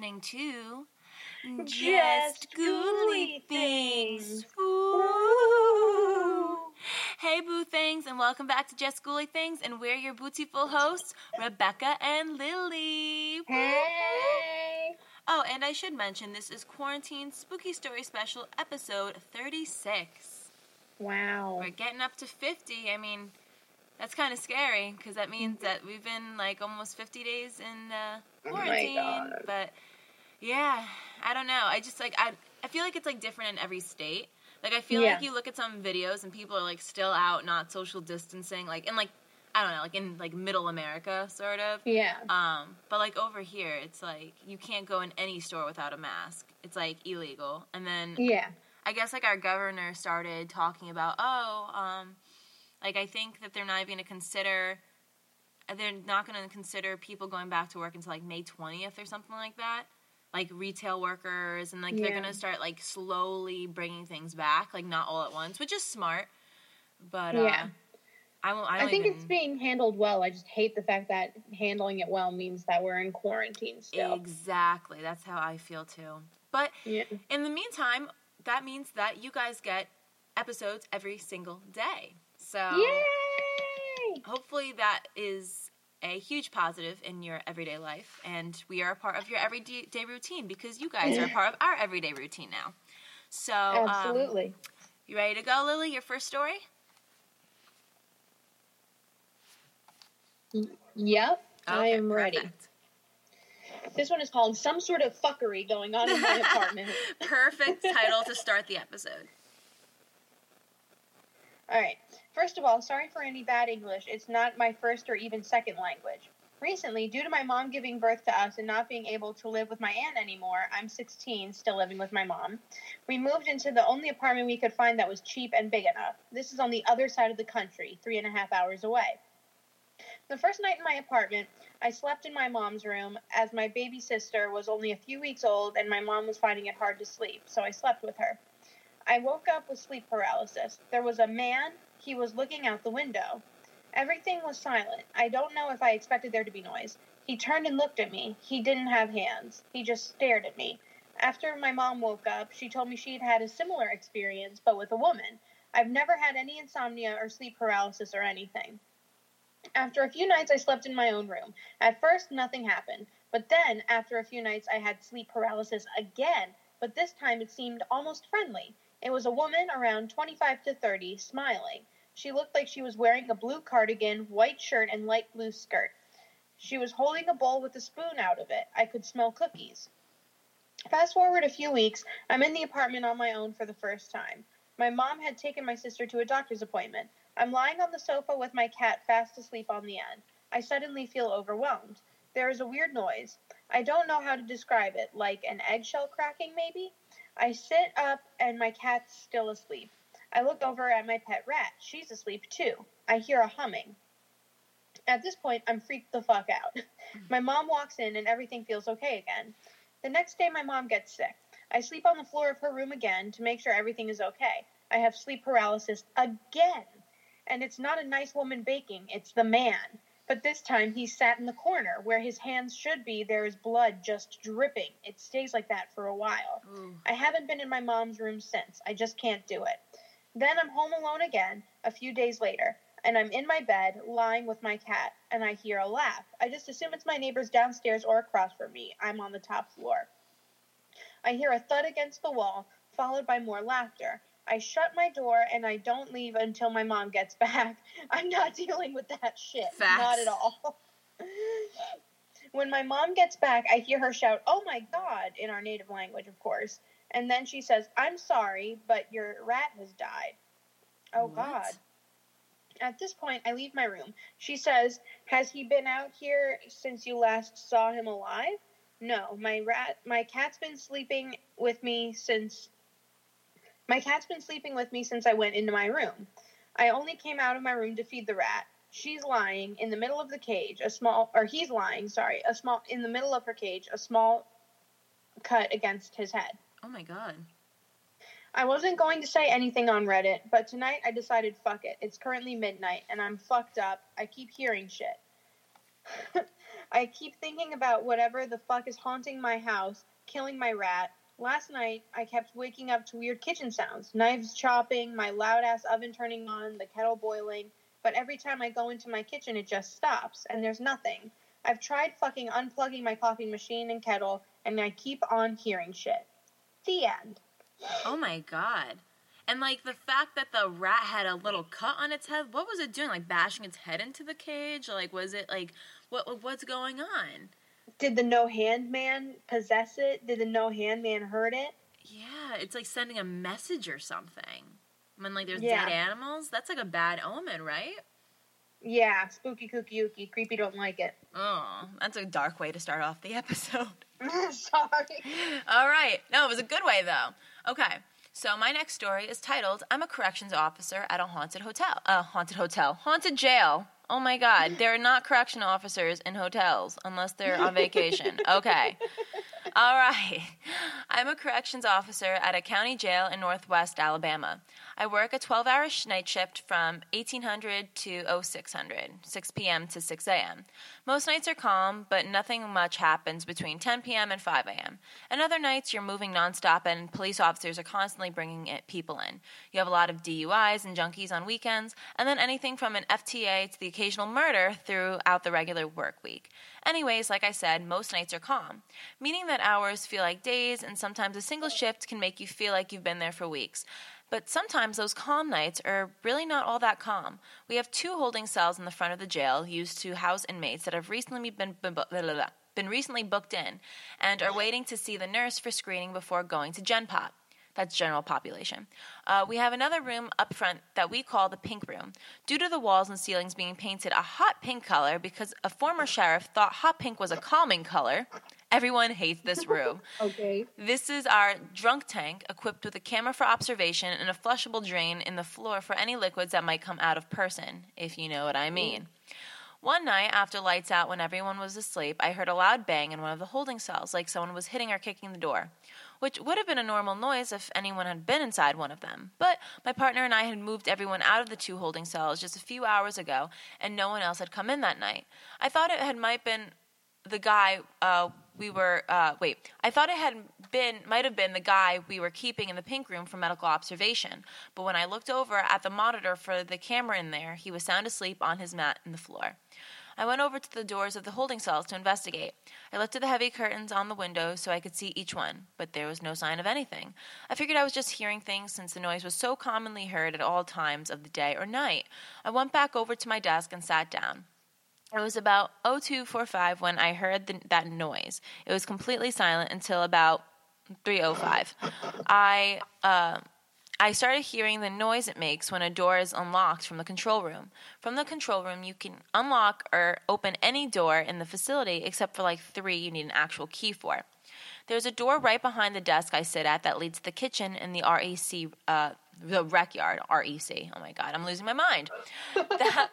listening to Just Ghouly Things. Ooh. Hey, Boo Things, and welcome back to Just Ghouly Things, and we're your Bootyful hosts, Rebecca and Lily. Hey. Oh, and I should mention this is Quarantine Spooky Story Special, episode 36. Wow. We're getting up to 50. I mean, that's kind of scary because that means that we've been like almost 50 days in uh, Oh my quarantine. God. but yeah, I don't know. I just like I I feel like it's like different in every state. Like I feel Yeah. like you look at some videos and people are like still out, not social distancing, like in like I don't know, like in like middle America sort of. Yeah. Um, but like over here, it's like you can't go in any store without a mask. It's like illegal. And then Yeah. I guess like our governor started talking about, oh, um, like I think that they're not even to consider, they're not going to consider people going back to work until like May twentieth or something like that. Like retail workers, and like they're going to start like slowly bringing things back, like not all at once, which is smart. But uh, Yeah. I won't. I, I think even, it's being handled well. I just hate the fact that handling it well means that we're in quarantine still. exactly. That's how I feel too. But Yeah. In the meantime, that means that you guys get episodes every single day. So Yay! hopefully that is a huge positive in your everyday life, and we are a part of your everyday routine because you guys are a part of our everyday routine now. So, um, Absolutely. you ready to go, Lily? Your first story? Yep. I Okay, am ready. This one is called Some Sort of Fuckery Going On in My Apartment. Perfect title to start the episode. All right. First of all, sorry for any bad English. It's not my first or even second language. Recently, due to my mom giving birth to us and not being able to live with my aunt anymore, I'm 16, still living with my mom. We moved into the only apartment we could find that was cheap and big enough. This is on the other side of the country, three and a half hours away. The first night in my apartment, I slept in my mom's room as my baby sister was only a few weeks old and my mom was finding it hard to sleep, so I slept with her. I woke up with sleep paralysis. There was a man, he was looking out the window. Everything was silent. I don't know if I expected there to be noise. He turned and looked at me. He didn't have hands. He just stared at me. After my mom woke up, she told me she'd had a similar experience, but with a woman. I've never had any insomnia or sleep paralysis or anything. After a few nights, I slept in my own room. At first, nothing happened. But then, after a few nights, I had sleep paralysis again, but this time it seemed almost friendly. It was a woman around 25 to 30, smiling. She looked like she was wearing a blue cardigan, white shirt, and light blue skirt. She was holding a bowl with a spoon out of it. I could smell cookies. Fast forward a few weeks, I'm in the apartment on my own for the first time. My mom had taken my sister to a doctor's appointment. I'm lying on the sofa with my cat fast asleep on the end. I suddenly feel overwhelmed. There is a weird noise. I don't know how to describe it, like an eggshell cracking, maybe? I sit up and my cat's still asleep. I look over at my pet rat. She's asleep too. I hear a humming. At this point, I'm freaked the fuck out. Hmm. My mom walks in and everything feels okay again. The next day, my mom gets sick. I sleep on the floor of her room again to make sure everything is okay. I have sleep paralysis again. And it's not a nice woman baking, it's the man. But this time he sat in the corner where his hands should be. There is blood just dripping. It stays like that for a while. I haven't been in my mom's room since. I just can't do it. Then I'm home alone again a few days later, and I'm in my bed lying with my cat, and I hear a laugh. I just assume it's my neighbors downstairs or across from me. I'm on the top floor. I hear a thud against the wall, followed by more laughter. I shut my door and I don't leave until my mom gets back. I'm not dealing with that shit. Facts. Not at all. when my mom gets back, I hear her shout, Oh my god, in our native language, of course. And then she says, I'm sorry, but your rat has died. Oh What? god. At this point, I leave my room. She says, Has he been out here since you last saw him alive? No, my rat my cat's been sleeping with me since my cat's been sleeping with me since I went into my room. I only came out of my room to feed the rat. She's lying in the middle of the cage, a small or he's lying, sorry, a small in the middle of her cage, a small cut against his head. Oh my god. I wasn't going to say anything on Reddit, but tonight I decided fuck it. It's currently midnight and I'm fucked up. I keep hearing shit. I keep thinking about whatever the fuck is haunting my house, killing my rat. Last night, I kept waking up to weird kitchen sounds knives chopping, my loud ass oven turning on, the kettle boiling. But every time I go into my kitchen, it just stops, and there's nothing. I've tried fucking unplugging my coffee machine and kettle, and I keep on hearing shit. The end. Oh my god. And like the fact that the rat had a little cut on its head, what was it doing? Like bashing its head into the cage? Like was it like what what's going on? Did the no hand man possess it? Did the no hand man hurt it? Yeah, it's like sending a message or something. When like there's Yeah. dead animals, that's like a bad omen, right? Yeah, spooky kooky ooky. Creepy don't like it. Oh, that's a dark way to start off the episode. Sorry. All right. No, it was a good way though. Okay. So my next story is titled "I'm a corrections officer at a haunted hotel." Uh, haunted hotel, haunted jail. Oh my God, there are not correction officers in hotels unless they're on vacation. Okay. All right. I'm a corrections officer at a county jail in Northwest Alabama. I work a 12 hour night shift from 1800 to 0600, 6 p.m. to 6 a.m. Most nights are calm, but nothing much happens between 10 p.m. and 5 a.m. And other nights, you're moving nonstop, and police officers are constantly bringing it, people in. You have a lot of DUIs and junkies on weekends, and then anything from an FTA to the occasional murder throughout the regular work week. Anyways, like I said, most nights are calm, meaning that hours feel like days, and sometimes a single shift can make you feel like you've been there for weeks. But sometimes those calm nights are really not all that calm. We have two holding cells in the front of the jail used to house inmates that have recently been, been, been recently booked in and are waiting to see the nurse for screening before going to Gen Pop. That's general population. Uh, we have another room up front that we call the pink room. Due to the walls and ceilings being painted a hot pink color because a former sheriff thought hot pink was a calming color, everyone hates this room. Okay. This is our drunk tank equipped with a camera for observation and a flushable drain in the floor for any liquids that might come out of person, if you know what I mean. One night, after lights out when everyone was asleep, I heard a loud bang in one of the holding cells, like someone was hitting or kicking the door, which would have been a normal noise if anyone had been inside one of them. But my partner and I had moved everyone out of the two holding cells just a few hours ago, and no one else had come in that night. I thought it had might been the guy uh, we were uh, wait i thought it had been might have been the guy we were keeping in the pink room for medical observation but when i looked over at the monitor for the camera in there he was sound asleep on his mat in the floor I went over to the doors of the holding cells to investigate. I lifted the heavy curtains on the windows so I could see each one, but there was no sign of anything. I figured I was just hearing things since the noise was so commonly heard at all times of the day or night. I went back over to my desk and sat down. It was about 0245 when I heard the, that noise. It was completely silent until about 305. I uh, I started hearing the noise it makes when a door is unlocked from the control room. From the control room, you can unlock or open any door in the facility except for like three you need an actual key for. There's a door right behind the desk I sit at that leads to the kitchen and the REC, uh, the rec yard, REC. Oh my God, I'm losing my mind. that,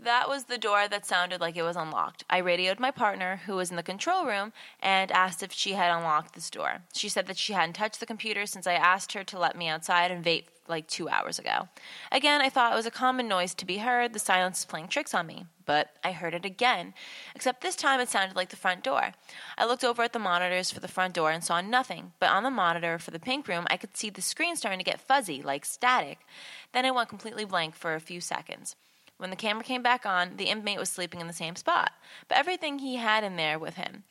that was the door that sounded like it was unlocked. I radioed my partner, who was in the control room, and asked if she had unlocked this door. She said that she hadn't touched the computer since I asked her to let me outside and vape like two hours ago. Again, I thought it was a common noise to be heard. The silence is playing tricks on me. But I heard it again, except this time it sounded like the front door. I looked over at the monitors for the front door and saw nothing, but on the monitor for the pink room, I could see the screen starting to get fuzzy, like static. Then it went completely blank for a few seconds. When the camera came back on, the inmate was sleeping in the same spot, but everything he had in there with him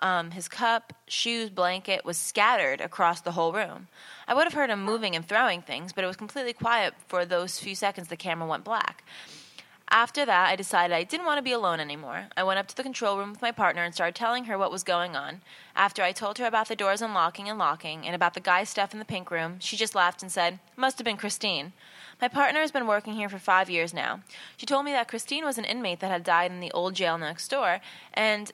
um, his cup, shoes, blanket was scattered across the whole room. I would have heard him moving and throwing things, but it was completely quiet for those few seconds the camera went black. After that, I decided I didn't want to be alone anymore. I went up to the control room with my partner and started telling her what was going on. After I told her about the doors unlocking and locking and about the guy's stuff in the pink room, she just laughed and said, Must have been Christine. My partner has been working here for five years now. She told me that Christine was an inmate that had died in the old jail next door, and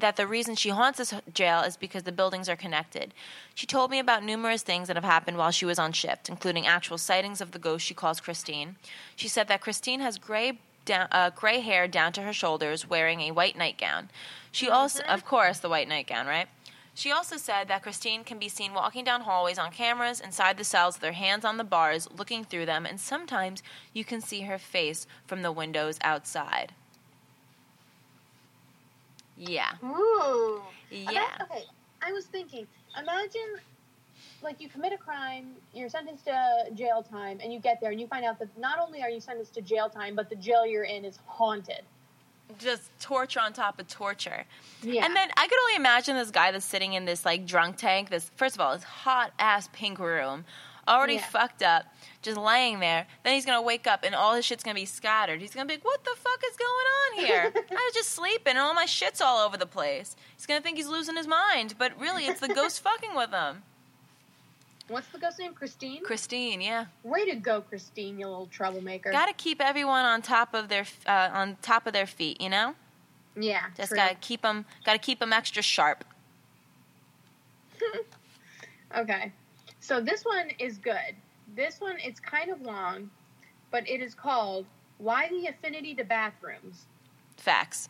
that the reason she haunts this jail is because the buildings are connected. She told me about numerous things that have happened while she was on shift, including actual sightings of the ghost she calls Christine. She said that Christine has gray down, uh, gray hair down to her shoulders, wearing a white nightgown. She also, of course, the white nightgown, right? She also said that Christine can be seen walking down hallways on cameras inside the cells with her hands on the bars, looking through them, and sometimes you can see her face from the windows outside. Yeah. Ooh. Yeah. Okay, I was thinking, imagine like you commit a crime, you're sentenced to jail time, and you get there and you find out that not only are you sentenced to jail time, but the jail you're in is haunted. Just torture on top of torture. Yeah. And then I could only imagine this guy that's sitting in this like drunk tank, this first of all, this hot ass pink room, already Yeah. fucked up, just laying there. Then he's gonna wake up and all his shit's gonna be scattered. He's gonna be like, What the fuck is going on here? I was just sleeping and all my shit's all over the place. He's gonna think he's losing his mind, but really it's the ghost fucking with him. What's the ghost name? Christine? Christine, yeah. Way to go, Christine, you little troublemaker. Gotta keep everyone on top of their uh, on top of their feet, you know. Yeah. Just true. gotta keep them, gotta keep them extra sharp. Okay. So this one is good. This one it's kind of long, but it is called Why the Affinity to Bathrooms. Facts.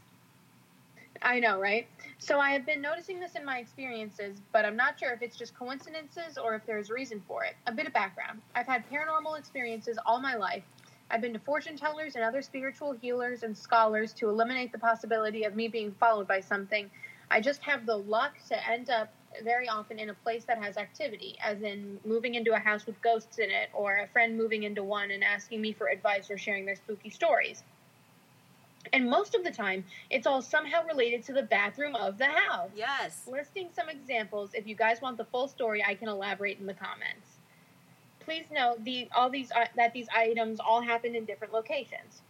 I know, right? So I have been noticing this in my experiences, but I'm not sure if it's just coincidences or if there's a reason for it. A bit of background. I've had paranormal experiences all my life. I've been to fortune tellers and other spiritual healers and scholars to eliminate the possibility of me being followed by something. I just have the luck to end up very often in a place that has activity, as in moving into a house with ghosts in it, or a friend moving into one and asking me for advice or sharing their spooky stories. And most of the time, it's all somehow related to the bathroom of the house. Yes. Listing some examples. If you guys want the full story, I can elaborate in the comments. Please note the all these uh, that these items all happened in different locations.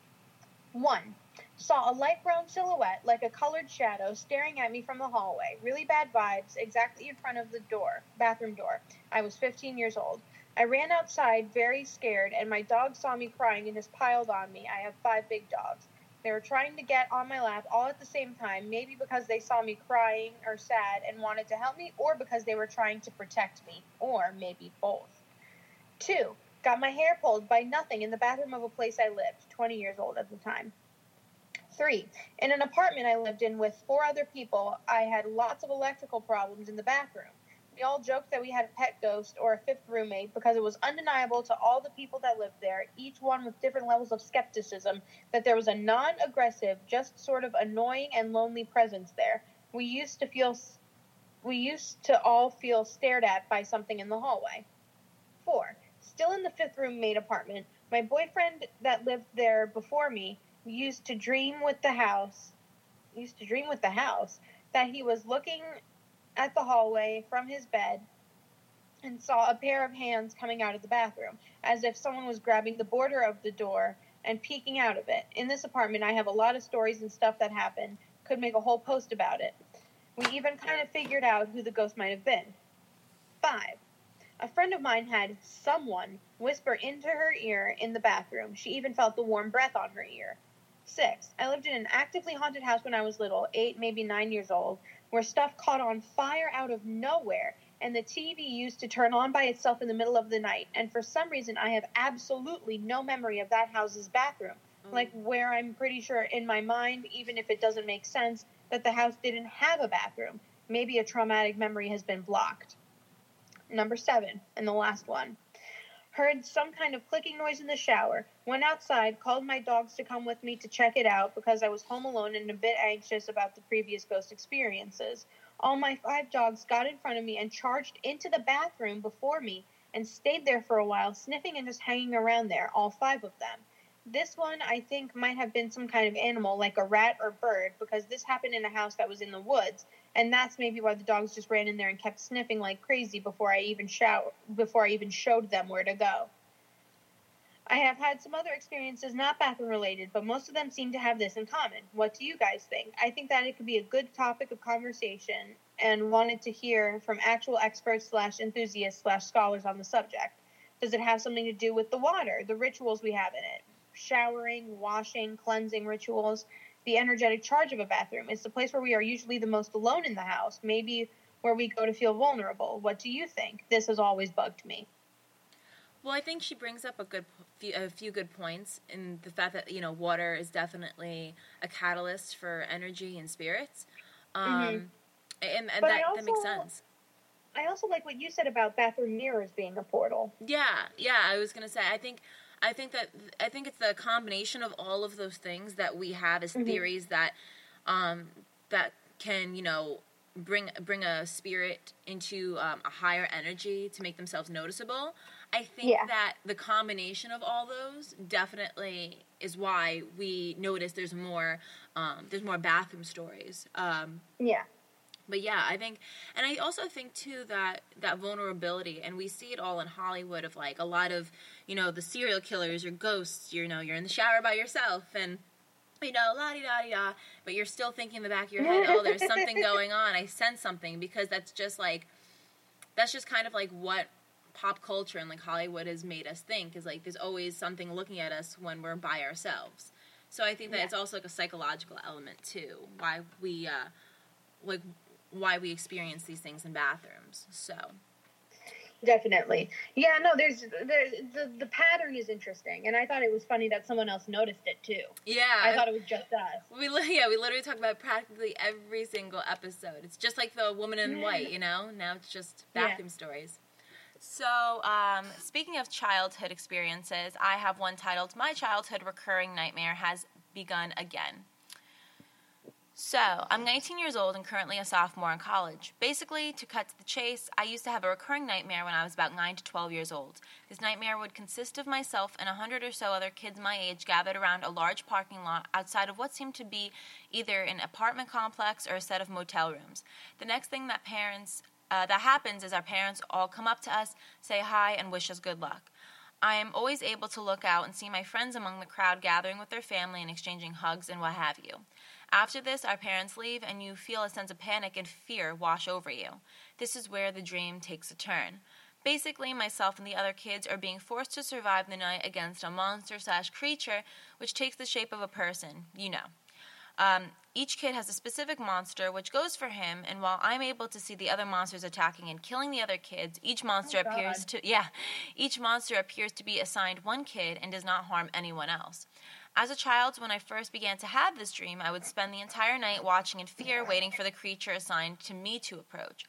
One, saw a light brown silhouette like a colored shadow staring at me from the hallway. Really bad vibes, exactly in front of the door, bathroom door. I was 15 years old. I ran outside very scared, and my dog saw me crying and just piled on me. I have five big dogs. They were trying to get on my lap all at the same time, maybe because they saw me crying or sad and wanted to help me, or because they were trying to protect me, or maybe both. Two, got my hair pulled by nothing in the bathroom of a place I lived, 20 years old at the time. Three, in an apartment I lived in with four other people, I had lots of electrical problems in the bathroom. We all joked that we had a pet ghost or a fifth roommate because it was undeniable to all the people that lived there, each one with different levels of skepticism, that there was a non aggressive, just sort of annoying and lonely presence there. We used to feel. We used to all feel stared at by something in the hallway. Four, still in the fifth roommate apartment, my boyfriend that lived there before me used to dream with the house, used to dream with the house that he was looking at the hallway from his bed and saw a pair of hands coming out of the bathroom, as if someone was grabbing the border of the door and peeking out of it. In this apartment, I have a lot of stories and stuff that happened. Could make a whole post about it. We even kind of figured out who the ghost might have been. Five. A friend of mine had someone whisper into her ear in the bathroom. She even felt the warm breath on her ear. Six. I lived in an actively haunted house when I was little, eight, maybe nine years old, where stuff caught on fire out of nowhere and the TV used to turn on by itself in the middle of the night. And for some reason, I have absolutely no memory of that house's bathroom. Mm. Like, where I'm pretty sure in my mind, even if it doesn't make sense, that the house didn't have a bathroom. Maybe a traumatic memory has been blocked. Number seven, and the last one. Heard some kind of clicking noise in the shower. Went outside, called my dogs to come with me to check it out because I was home alone and a bit anxious about the previous ghost experiences. All my five dogs got in front of me and charged into the bathroom before me and stayed there for a while, sniffing and just hanging around there, all five of them. This one, I think, might have been some kind of animal, like a rat or bird, because this happened in a house that was in the woods, and that's maybe why the dogs just ran in there and kept sniffing like crazy before I even shout before I even showed them where to go. I have had some other experiences not bathroom related, but most of them seem to have this in common. What do you guys think? I think that it could be a good topic of conversation and wanted to hear from actual experts slash enthusiasts slash scholars on the subject. Does it have something to do with the water, the rituals we have in it? Showering, washing, cleansing rituals, the energetic charge of a bathroom. It's the place where we are usually the most alone in the house, maybe where we go to feel vulnerable. What do you think? This has always bugged me. Well, I think she brings up a good few, a few good points in the fact that you know water is definitely a catalyst for energy and spirits, um, Mhm. and, and that that makes sense. I also like what you said about bathroom mirrors being a portal. Yeah, yeah. I was gonna say. I think, I think that I think it's the combination of all of those things that we have as Mhm. theories that, um, that can you know bring bring a spirit into um, a higher energy to make themselves noticeable. I think Yeah. that the combination of all those definitely is why we notice there's more um, there's more bathroom stories. Um, Yeah. But yeah, I think, and I also think too that that vulnerability, and we see it all in Hollywood of like a lot of, you know, the serial killers or ghosts. You know, you're in the shower by yourself, and you know, la di da di da, but you're still thinking in the back of your head, oh, there's something going on. I sense something because that's just like, that's just kind of like what pop culture and like Hollywood has made us think is like there's always something looking at us when we're by ourselves. So I think that Yeah. it's also like a psychological element too, why we uh, like why we experience these things in bathrooms. So Definitely. Yeah, no, there's there, the the pattern is interesting, and I thought it was funny that someone else noticed it too. yeah, I thought it was just us. we yeah we literally talk about practically every single episode. It's just like the woman in Yeah. white, you know. Now it's just Yeah. bathroom stories. So, um, speaking of childhood experiences, I have one titled "My Childhood Recurring Nightmare Has Begun Again." So, I'm 19 years old and currently a sophomore in college. Basically, to cut to the chase, I used to have a recurring nightmare when I was about 9 to 12 years old. This nightmare would consist of myself and a hundred or so other kids my age gathered around a large parking lot outside of what seemed to be either an apartment complex or a set of motel rooms. The next thing that parents uh, that happens is our parents all come up to us, say hi, and wish us good luck. I am always able to look out and see my friends among the crowd gathering with their family and exchanging hugs and what have you. After this, our parents leave, and you feel a sense of panic and fear wash over you. This is where the dream takes a turn. Basically, myself and the other kids are being forced to survive the night against a monster slash creature which takes the shape of a person, you know. Um, each kid has a specific monster which goes for him, and while I'm able to see the other monsters attacking and killing the other kids, each monster Oh, appears to yeah, each monster appears to be assigned one kid and does not harm anyone else. As a child, when I first began to have this dream, I would spend the entire night watching in fear, waiting for the creature assigned to me to approach.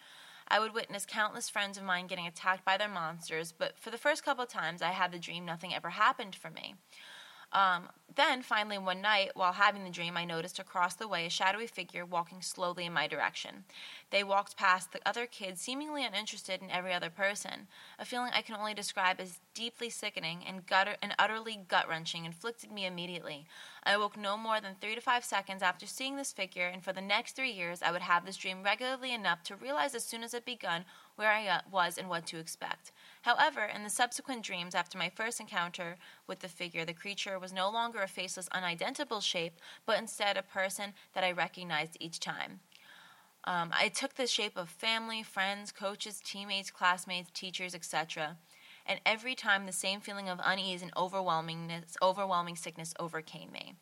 I would witness countless friends of mine getting attacked by their monsters, but for the first couple of times I had the dream, nothing ever happened for me. Um, then, finally, one night, while having the dream, I noticed across the way a shadowy figure walking slowly in my direction. They walked past the other kids, seemingly uninterested in every other person. A feeling I can only describe as deeply sickening and, gutter- and utterly gut wrenching inflicted me immediately. I awoke no more than three to five seconds after seeing this figure, and for the next three years, I would have this dream regularly enough to realize as soon as it begun where I uh, was and what to expect. However, in the subsequent dreams after my first encounter with the figure, the creature was no longer a faceless, unidentifiable shape, but instead a person that I recognized each time. Um, I took the shape of family, friends, coaches, teammates, classmates, teachers, etc. And every time the same feeling of unease and overwhelmingness, overwhelming sickness overcame me.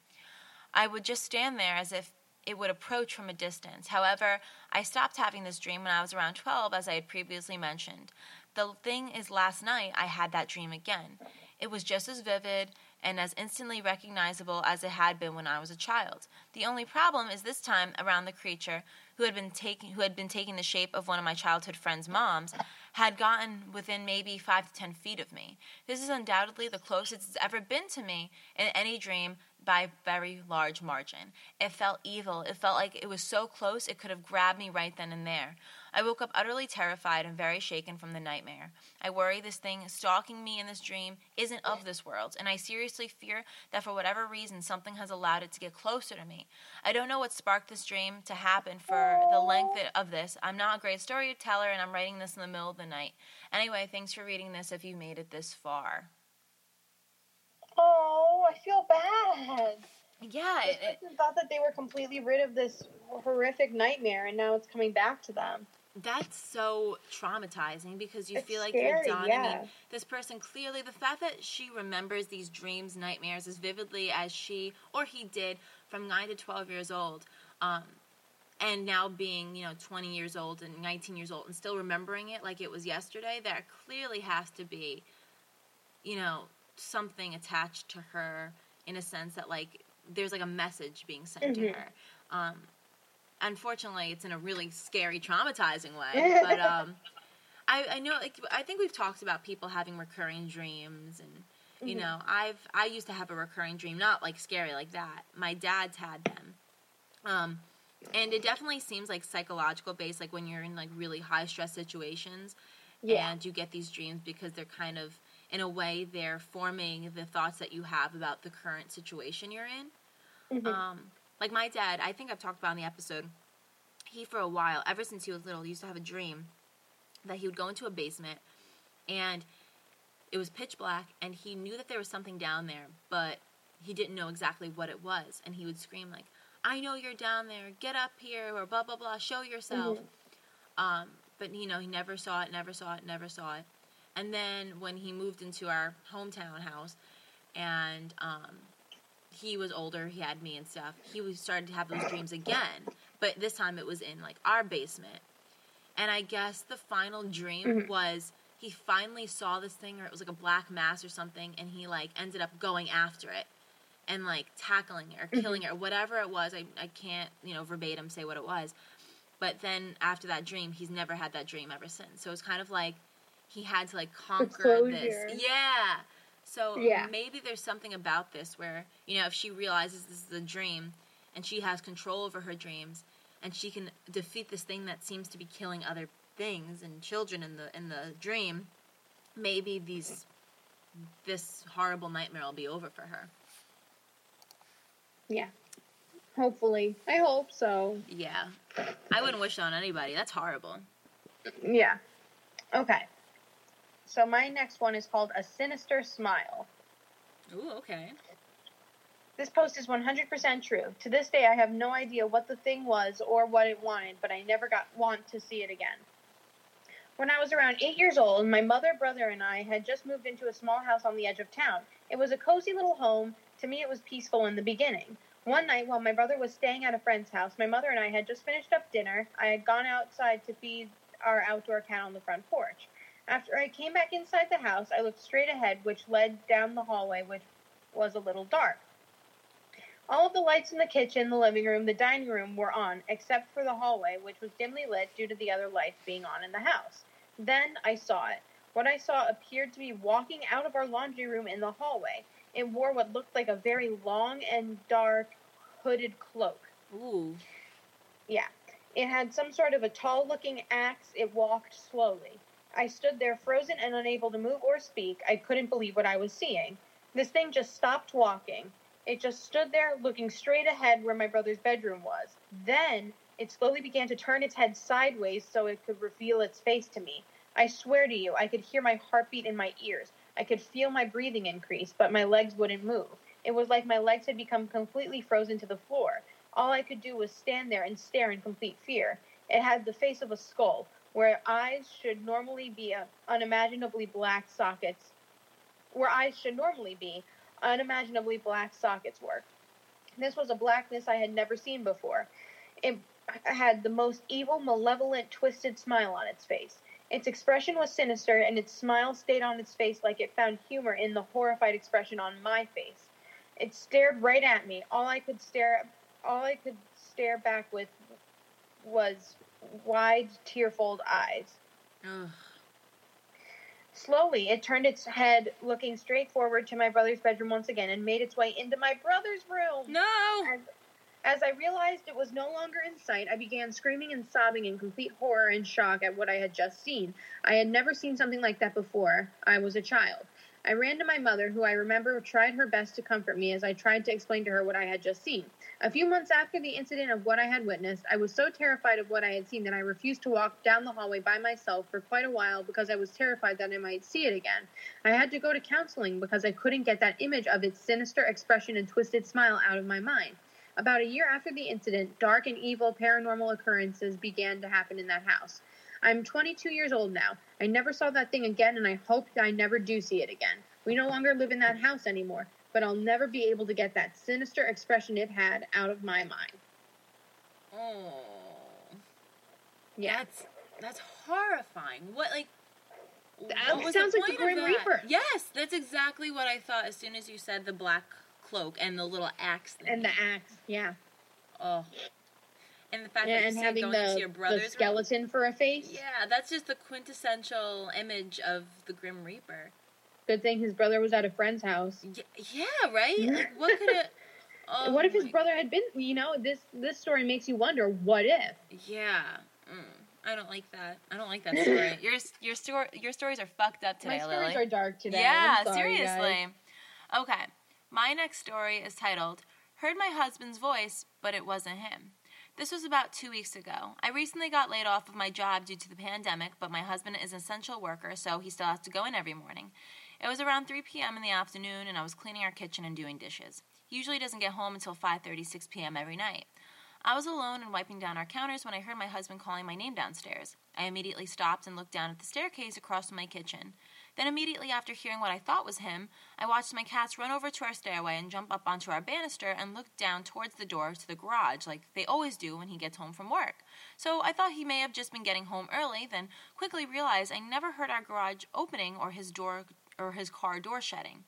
I would just stand there as if it would approach from a distance. However, I stopped having this dream when I was around 12, as I had previously mentioned. The thing is, last night I had that dream again. It was just as vivid and as instantly recognizable as it had been when I was a child. The only problem is this time around the creature, who had been taking who had been taking the shape of one of my childhood friends' moms, had gotten within maybe five to ten feet of me. This is undoubtedly the closest it's ever been to me in any dream by a very large margin. It felt evil. It felt like it was so close it could have grabbed me right then and there. I woke up utterly terrified and very shaken from the nightmare. I worry this thing stalking me in this dream isn't of this world, and I seriously fear that for whatever reason something has allowed it to get closer to me. I don't know what sparked this dream to happen for the length of this. I'm not a great storyteller, and I'm writing this in the middle of the night. Anyway, thanks for reading this if you made it this far. Oh, I feel bad. Yeah, This it, it, person thought that they were completely rid of this horrific nightmare, and now it's coming back to them. that's so traumatizing because you It's feel like scary, you're done. I mean, this person clearly, the fact that she remembers these dreams, nightmares as vividly as she or he did from 9 to 12 years old, um, and now being, you know, 20 years old and 19 years old and still remembering it like it was yesterday, there clearly has to be, you know, something attached to her in a sense that, like, there's like a message being sent to Mhm. her. Um, unfortunately, it's in a really scary, traumatizing way. But um, I, I know, like, I think we've talked about people having recurring dreams, and you Mhm. know, I've I used to have a recurring dream, not like scary like that. My dad's had them, um, and it definitely seems like psychological based, like when you're in like really high stress situations, Yeah. and you get these dreams because they're kind of in a way they're forming the thoughts that you have about the current situation you're in. Mhm. Um, like my dad, I think I've talked about in the episode. He for a while, ever since he was little, he used to have a dream that he would go into a basement and it was pitch black and he knew that there was something down there, but he didn't know exactly what it was and he would scream like, "I know you're down there. Get up here or blah blah blah, show yourself." Mhm. Um, but you know, he never saw it, never saw it, never saw it. And then when he moved into our hometown house and um, he was older, he had me and stuff. He was started to have those dreams again, but this time it was in like our basement. And I guess the final dream Mhm. was he finally saw this thing, or it was like a black mass or something, and he like ended up going after it and like tackling it or Mhm. killing it or whatever it was. I I can't you know verbatim say what it was, but then after that dream, he's never had that dream ever since. So it's kind of like he had to like conquer this. Yeah. So Yeah. maybe there's something about this where, you know, if she realizes this is a dream and she has control over her dreams and she can defeat this thing that seems to be killing other things and children in the in the dream, maybe these this horrible nightmare will be over for her. Yeah. Hopefully. I hope so. Yeah. I wouldn't wish that on anybody. That's horrible. Yeah. Okay. So my next one is called A Sinister Smile. Ooh, okay. This post is 100% true. To this day, I have no idea what the thing was or what it wanted, but I never got want to see it again. When I was around eight years old, my mother, brother, and I had just moved into a small house on the edge of town. It was a cozy little home. To me, it was peaceful in the beginning. One night, while my brother was staying at a friend's house, my mother and I had just finished up dinner. I had gone outside to feed our outdoor cat on the front porch. After I came back inside the house, I looked straight ahead, which led down the hallway, which was a little dark. All of the lights in the kitchen, the living room, the dining room were on, except for the hallway, which was dimly lit due to the other lights being on in the house. Then I saw it. What I saw appeared to be walking out of our laundry room in the hallway. It wore what looked like a very long and dark hooded cloak. Ooh. Yeah. It had some sort of a tall looking axe. It walked slowly. I stood there frozen and unable to move or speak. I couldn't believe what I was seeing. This thing just stopped walking. It just stood there looking straight ahead where my brother's bedroom was. Then it slowly began to turn its head sideways so it could reveal its face to me. I swear to you, I could hear my heartbeat in my ears. I could feel my breathing increase, but my legs wouldn't move. It was like my legs had become completely frozen to the floor. All I could do was stand there and stare in complete fear. It had the face of a skull, where eyes should normally be uh, unimaginably black sockets. Where eyes should normally be, unimaginably black sockets were. This was a blackness I had never seen before. It had the most evil, malevolent, twisted smile on its face. Its expression was sinister, and its smile stayed on its face like it found humor in the horrified expression on my face. It stared right at me. All I could stare, all I could stare back with was wide, tear-filled eyes. Ugh. Slowly, it turned its head, looking straight forward to my brother's bedroom once again, and made its way into my brother's room. No. As, as I realized it was no longer in sight, I began screaming and sobbing in complete horror and shock at what I had just seen. I had never seen something like that before. I was a child. I ran to my mother, who I remember tried her best to comfort me as I tried to explain to her what I had just seen. A few months after the incident of what I had witnessed, I was so terrified of what I had seen that I refused to walk down the hallway by myself for quite a while because I was terrified that I might see it again. I had to go to counseling because I couldn't get that image of its sinister expression and twisted smile out of my mind. About a year after the incident, dark and evil paranormal occurrences began to happen in that house. I'm 22 years old now. I never saw that thing again, and I hope I never do see it again. We no longer live in that house anymore, but I'll never be able to get that sinister expression it had out of my mind. Oh. Yeah. That's that's horrifying. What like That sounds the like the Grim? Reaper. Yes, that's exactly what I thought as soon as you said the black cloak and the little axe thing. And the axe, yeah. oh. And the fact Yeah, that you having going the, your the brother's room. skeleton for a face. Yeah, that's just the quintessential image of the Grim Reaper. Good thing his brother was at a friend's house. Yeah, yeah right? Like what could it Oh what if his brother had been? You know, this this story makes you wonder. What if? Yeah. Mm, I don't like that. I don't like that story. your your story your stories are fucked up today, My stories Lily. are dark today. Yeah, sorry, guys. seriously. Okay. My next story is titled Heard My Husband's Voice, but It Wasn't Him. This was about two weeks ago. I recently got laid off of my job due to the pandemic, but my husband is an essential worker, so he still has to go in every morning. It was around 3 p.m. in the afternoon, and I was cleaning our kitchen and doing dishes. He usually doesn't get home until 5:30, 6 p.m. every night. I was alone and wiping down our counters when I heard my husband calling my name downstairs. I immediately stopped and looked down at the staircase across from my kitchen. Then, immediately after hearing what I thought was him, I watched my cats run over to our stairway and jump up onto our banister and look down towards the door to the garage, like they always do when he gets home from work. So I thought he may have just been getting home early, then quickly realized I never heard our garage opening or his door or his car door shutting.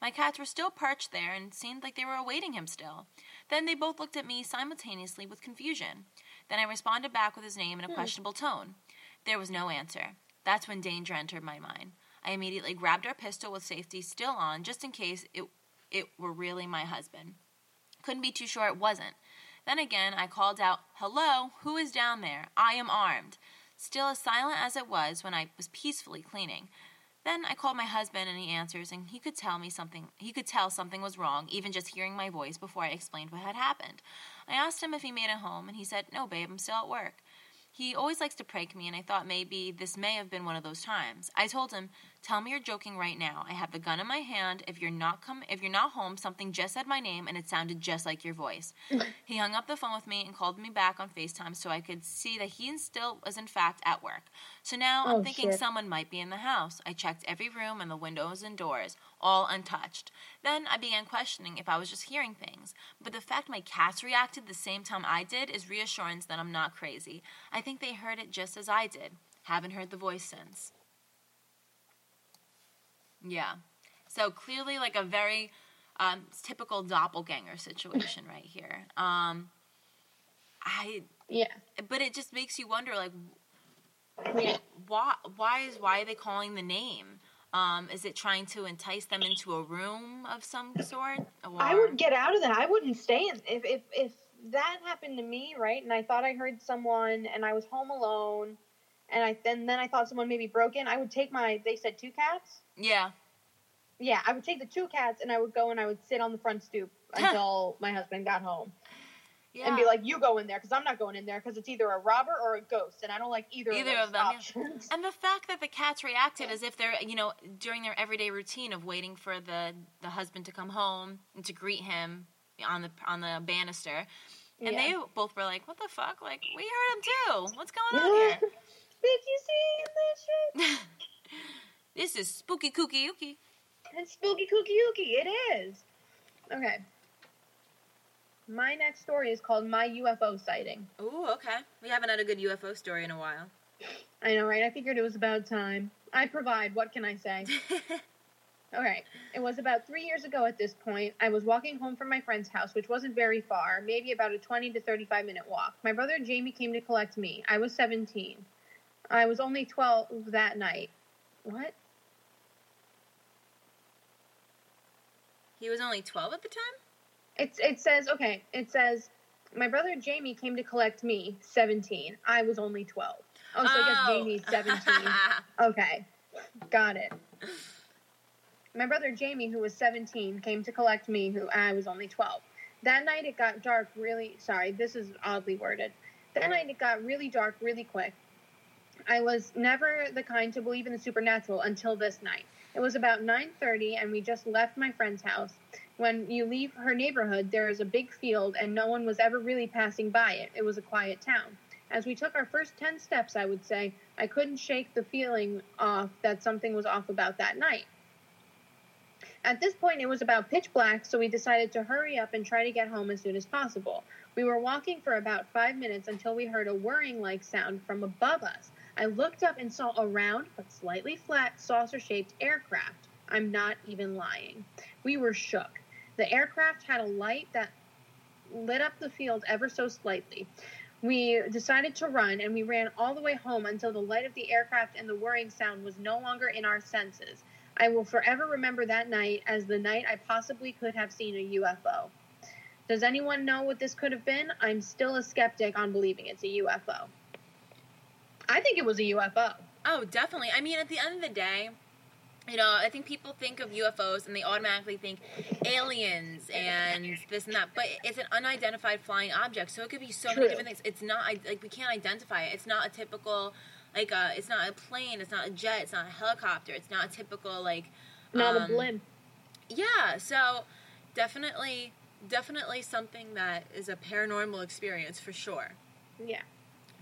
My cats were still perched there and seemed like they were awaiting him still. Then they both looked at me simultaneously with confusion. Then I responded back with his name in a Hmm. questionable tone. There was no answer. That's when danger entered my mind. I immediately grabbed our pistol with safety still on, just in case it, it were really my husband. Couldn't be too sure it wasn't. Then again, I called out, Hello, who is down there? I am armed. Still as silent as it was when I was peacefully cleaning. Then I called my husband and he answers and he could tell me something he could tell something was wrong even just hearing my voice before I explained what had happened. I asked him if he made it home and he said, "No, babe, I'm still at work." He always likes to prank me and I thought maybe this may have been one of those times. I told him, "Tell me you're joking right now. I have the gun in my hand. If you're not come if you're not home, something just said my name and it sounded just like your voice." he hung up the phone with me and called me back on FaceTime so I could see that he still was in fact at work. So now I'm Oh, thinking shit. someone might be in the house. I checked every room and the windows and doors, all untouched. Then I began questioning if I was just hearing things. But the fact my cats reacted the same time I did is reassurance that I'm not crazy. I think they heard it just as I did. Haven't heard the voice since. Yeah. So clearly, like a very um, typical doppelganger situation right here. Um, I, Yeah. but it just makes you wonder, like, Yeah. why why is why are they calling the name? Um, is it trying to entice them into a room of some sort? Or I would get out of that. I wouldn't stay in. If if if that happened to me, right? And I thought I heard someone, and I was home alone, and I then then I thought someone maybe broke in. I would take my. They said two cats. yeah, Yeah, I would take the two cats, and I would go and I would sit on the front stoop until my husband got home, yeah. and be like, "You go in there, because I'm not going in there, because it's either a robber or a ghost, and I don't like either, Either of, of those them, yeah. options." and the fact that the cats reacted as if they're, you know, during their everyday routine of waiting for the the husband to come home and to greet him on the on the banister, and Yeah. they both were like, "What the fuck? Like, we heard him too. What's going on here?" Did you see this shit? this is spooky kooky ookie. It's spooky kooky ookie. It is. Okay. My next story is called My UFO Sighting. Ooh, okay. We haven't had a good UFO story in a while. I know, right? I figured it was about time. I provide. What can I say? Okay. It was about three years ago at this point. I was walking home from my friend's house, which wasn't very far, maybe about a 20 to 35 minute walk. My brother Jamie came to collect me. I was 17. I was only 12 that night. What? he was only 12 at the time? It's it says okay. It says my brother Jamie came to collect me, seventeen. I was only twelve. Oh, so I guess oh. Jamie's seventeen. Okay, got it. My brother Jamie, who was seventeen, came to collect me, who I was only twelve. That night it got dark really. Sorry, this is oddly worded. That night it got really dark really quick. I was never the kind to believe in the supernatural until this night. It was about 9:30 and we just left my friend's house. When you leave her neighborhood, there is a big field and no one was ever really passing by it. It was a quiet town. As we took our first 10 steps, I would say, I couldn't shake the feeling off that something was off about that night. At this point, it was about pitch black, so we decided to hurry up and try to get home as soon as possible. We were walking for about five minutes until we heard a whirring like sound from above us. I looked up and saw a round but slightly flat saucer shaped aircraft. I'm not even lying. We were shook. The aircraft had a light that lit up the field ever so slightly. We decided to run and we ran all the way home until the light of the aircraft and the whirring sound was no longer in our senses. I will forever remember that night as the night I possibly could have seen a UFO. Does anyone know what this could have been? I'm still a skeptic on believing it's a UFO. I think it was a UFO. Oh, definitely. I mean, at the end of the day, you know, I think people think of UFOs and they automatically think aliens and this and that, but it's an unidentified flying object, so it could be so True. many different things. It's not like we can't identify it. It's not a typical like a, it's not a plane, it's not a jet, it's not a helicopter, it's not a typical like Not a um, blimp. Yeah, so definitely definitely something that is a paranormal experience for sure. Yeah.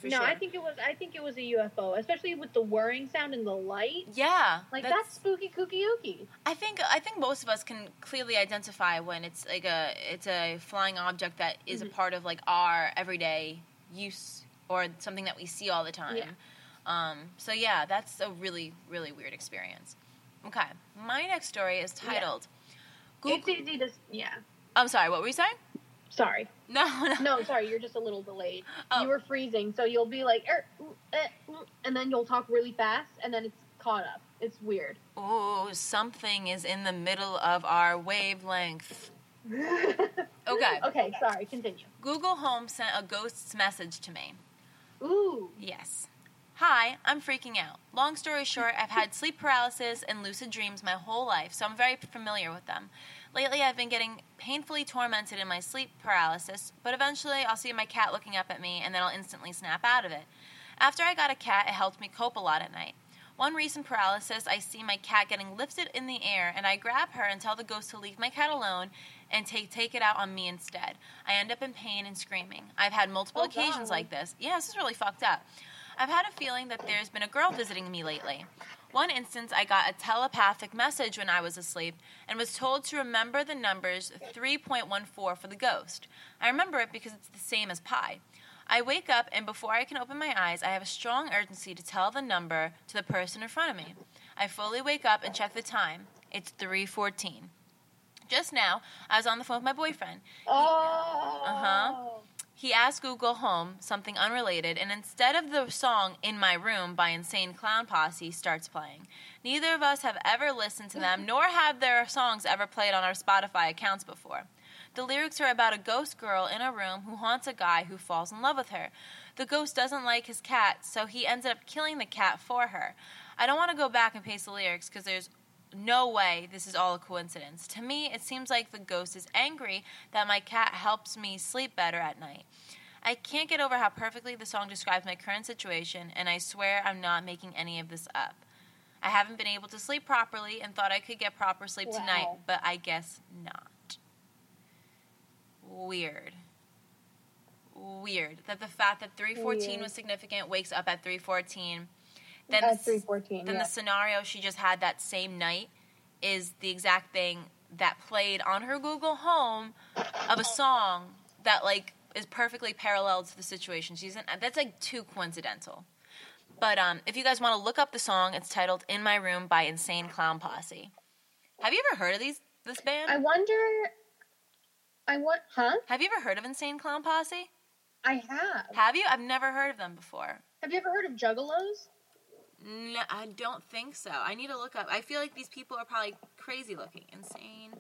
No, sure. I think it was. I think it was a UFO, especially with the whirring sound and the light. yeah, Like that's, spooky, kooky, ooky. I think I think most of us can clearly identify when it's like a it's a flying object that is Mhm. a part of like our everyday use or something that we see all the time. Yeah. Um, so yeah, that's a really really weird experience. Okay, my next story is Yeah. titled. It's easy to. Yeah. I'm sorry, what were you saying? Sorry. No, no. No, sorry. You're just a little delayed. Oh. You were freezing, so you'll be like, er, mm, eh, mm, and then you'll talk really fast, and then it's caught up. It's weird. Oh, something is in the middle of our wavelength. Okay. Okay. Sorry. Continue. Google Home sent a ghost's message to me. Ooh. Yes. Hi, I'm freaking out. Long story short, I've had sleep paralysis and lucid dreams my whole life, so I'm very familiar with them. Lately, I've been getting painfully tormented in my sleep paralysis, but eventually I'll see my cat looking up at me and then I'll instantly snap out of it. After I got a cat, it helped me cope a lot at night. One recent paralysis, I see my cat getting lifted in the air, and I grab her and tell the ghost to leave my cat alone and take take it out on me instead. I end up in pain and screaming. I've had multiple Oh, occasions God. like this. Yeah, this is really fucked up. I've had a feeling that there's been a girl visiting me lately. One instance, I got a telepathic message when I was asleep and was told to remember the numbers 3.14 for the ghost. I remember it because it's the same as pi. I wake up, and before I can open my eyes, I have a strong urgency to tell the number to the person in front of me. I fully wake up and check the time. It's 3:14. Just now, I was on the phone with my boyfriend. Oh. Uh-huh. He asked Google Home something unrelated, and instead of the song In My Room by Insane Clown Posse starts playing. Neither of us have ever listened to them, mm. nor have their songs ever played on our Spotify accounts before. The lyrics are about a ghost girl in a room who haunts a guy who falls in love with her. The ghost doesn't like his cat, so he ends up killing the cat for her. I don't want to go back and paste the lyrics because there's no way this is all a coincidence. To me, it seems like the ghost is angry that my cat helps me sleep better at night. I can't get over how perfectly the song describes my current situation, and I swear I'm not making any of this up. I haven't been able to sleep properly and thought I could get proper sleep tonight, but I guess not. Weird. Weird that the fact that 314 Weird. was significant wakes up at 314. Then the three fourteen. then Yeah. the scenario she just had that same night is the exact thing that played on her Google Home of a song that like is perfectly parallel to the situation she's in. That's like too coincidental. But um, if you guys want to look up the song, it's titled "In My Room" by Insane Clown Posse. Have you ever heard of these this band? I wonder. I want. Huh? Have you ever heard of Insane Clown Posse? I have. Have you? I've never heard of them before. Have you ever heard of Juggalos? No, I don't think so. I need to look up. I feel like these people are probably crazy looking. Insane.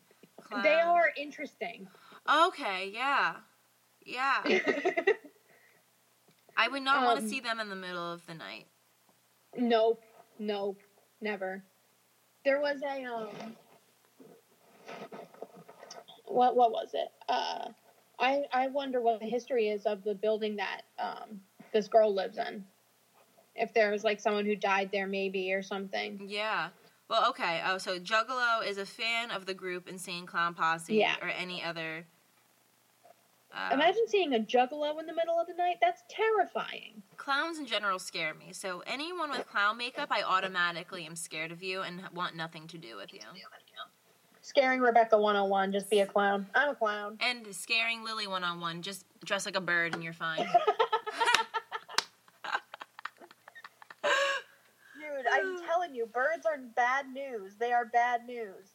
They are interesting. Okay, yeah. Yeah. I would not want to Um, see them in the middle of the night. nope. Nope. Never. There was a um. What what was it? Uh, I I wonder what the history is of the building that um this girl lives in. If there was like someone who died there, maybe or something. Yeah. Well, okay. Oh, so Juggalo is a fan of the group Insane Clown Posse Yeah. or any other. Uh, Imagine seeing a juggalo in the middle of the night. That's terrifying. clowns in general scare me. So anyone with clown makeup, I automatically am scared of you and want nothing to do with you. Scaring Rebecca 101, just be a clown. I'm a clown. And scaring Lily one on one, just dress like a bird and you're fine. I'm telling you, birds are bad news. They are bad news.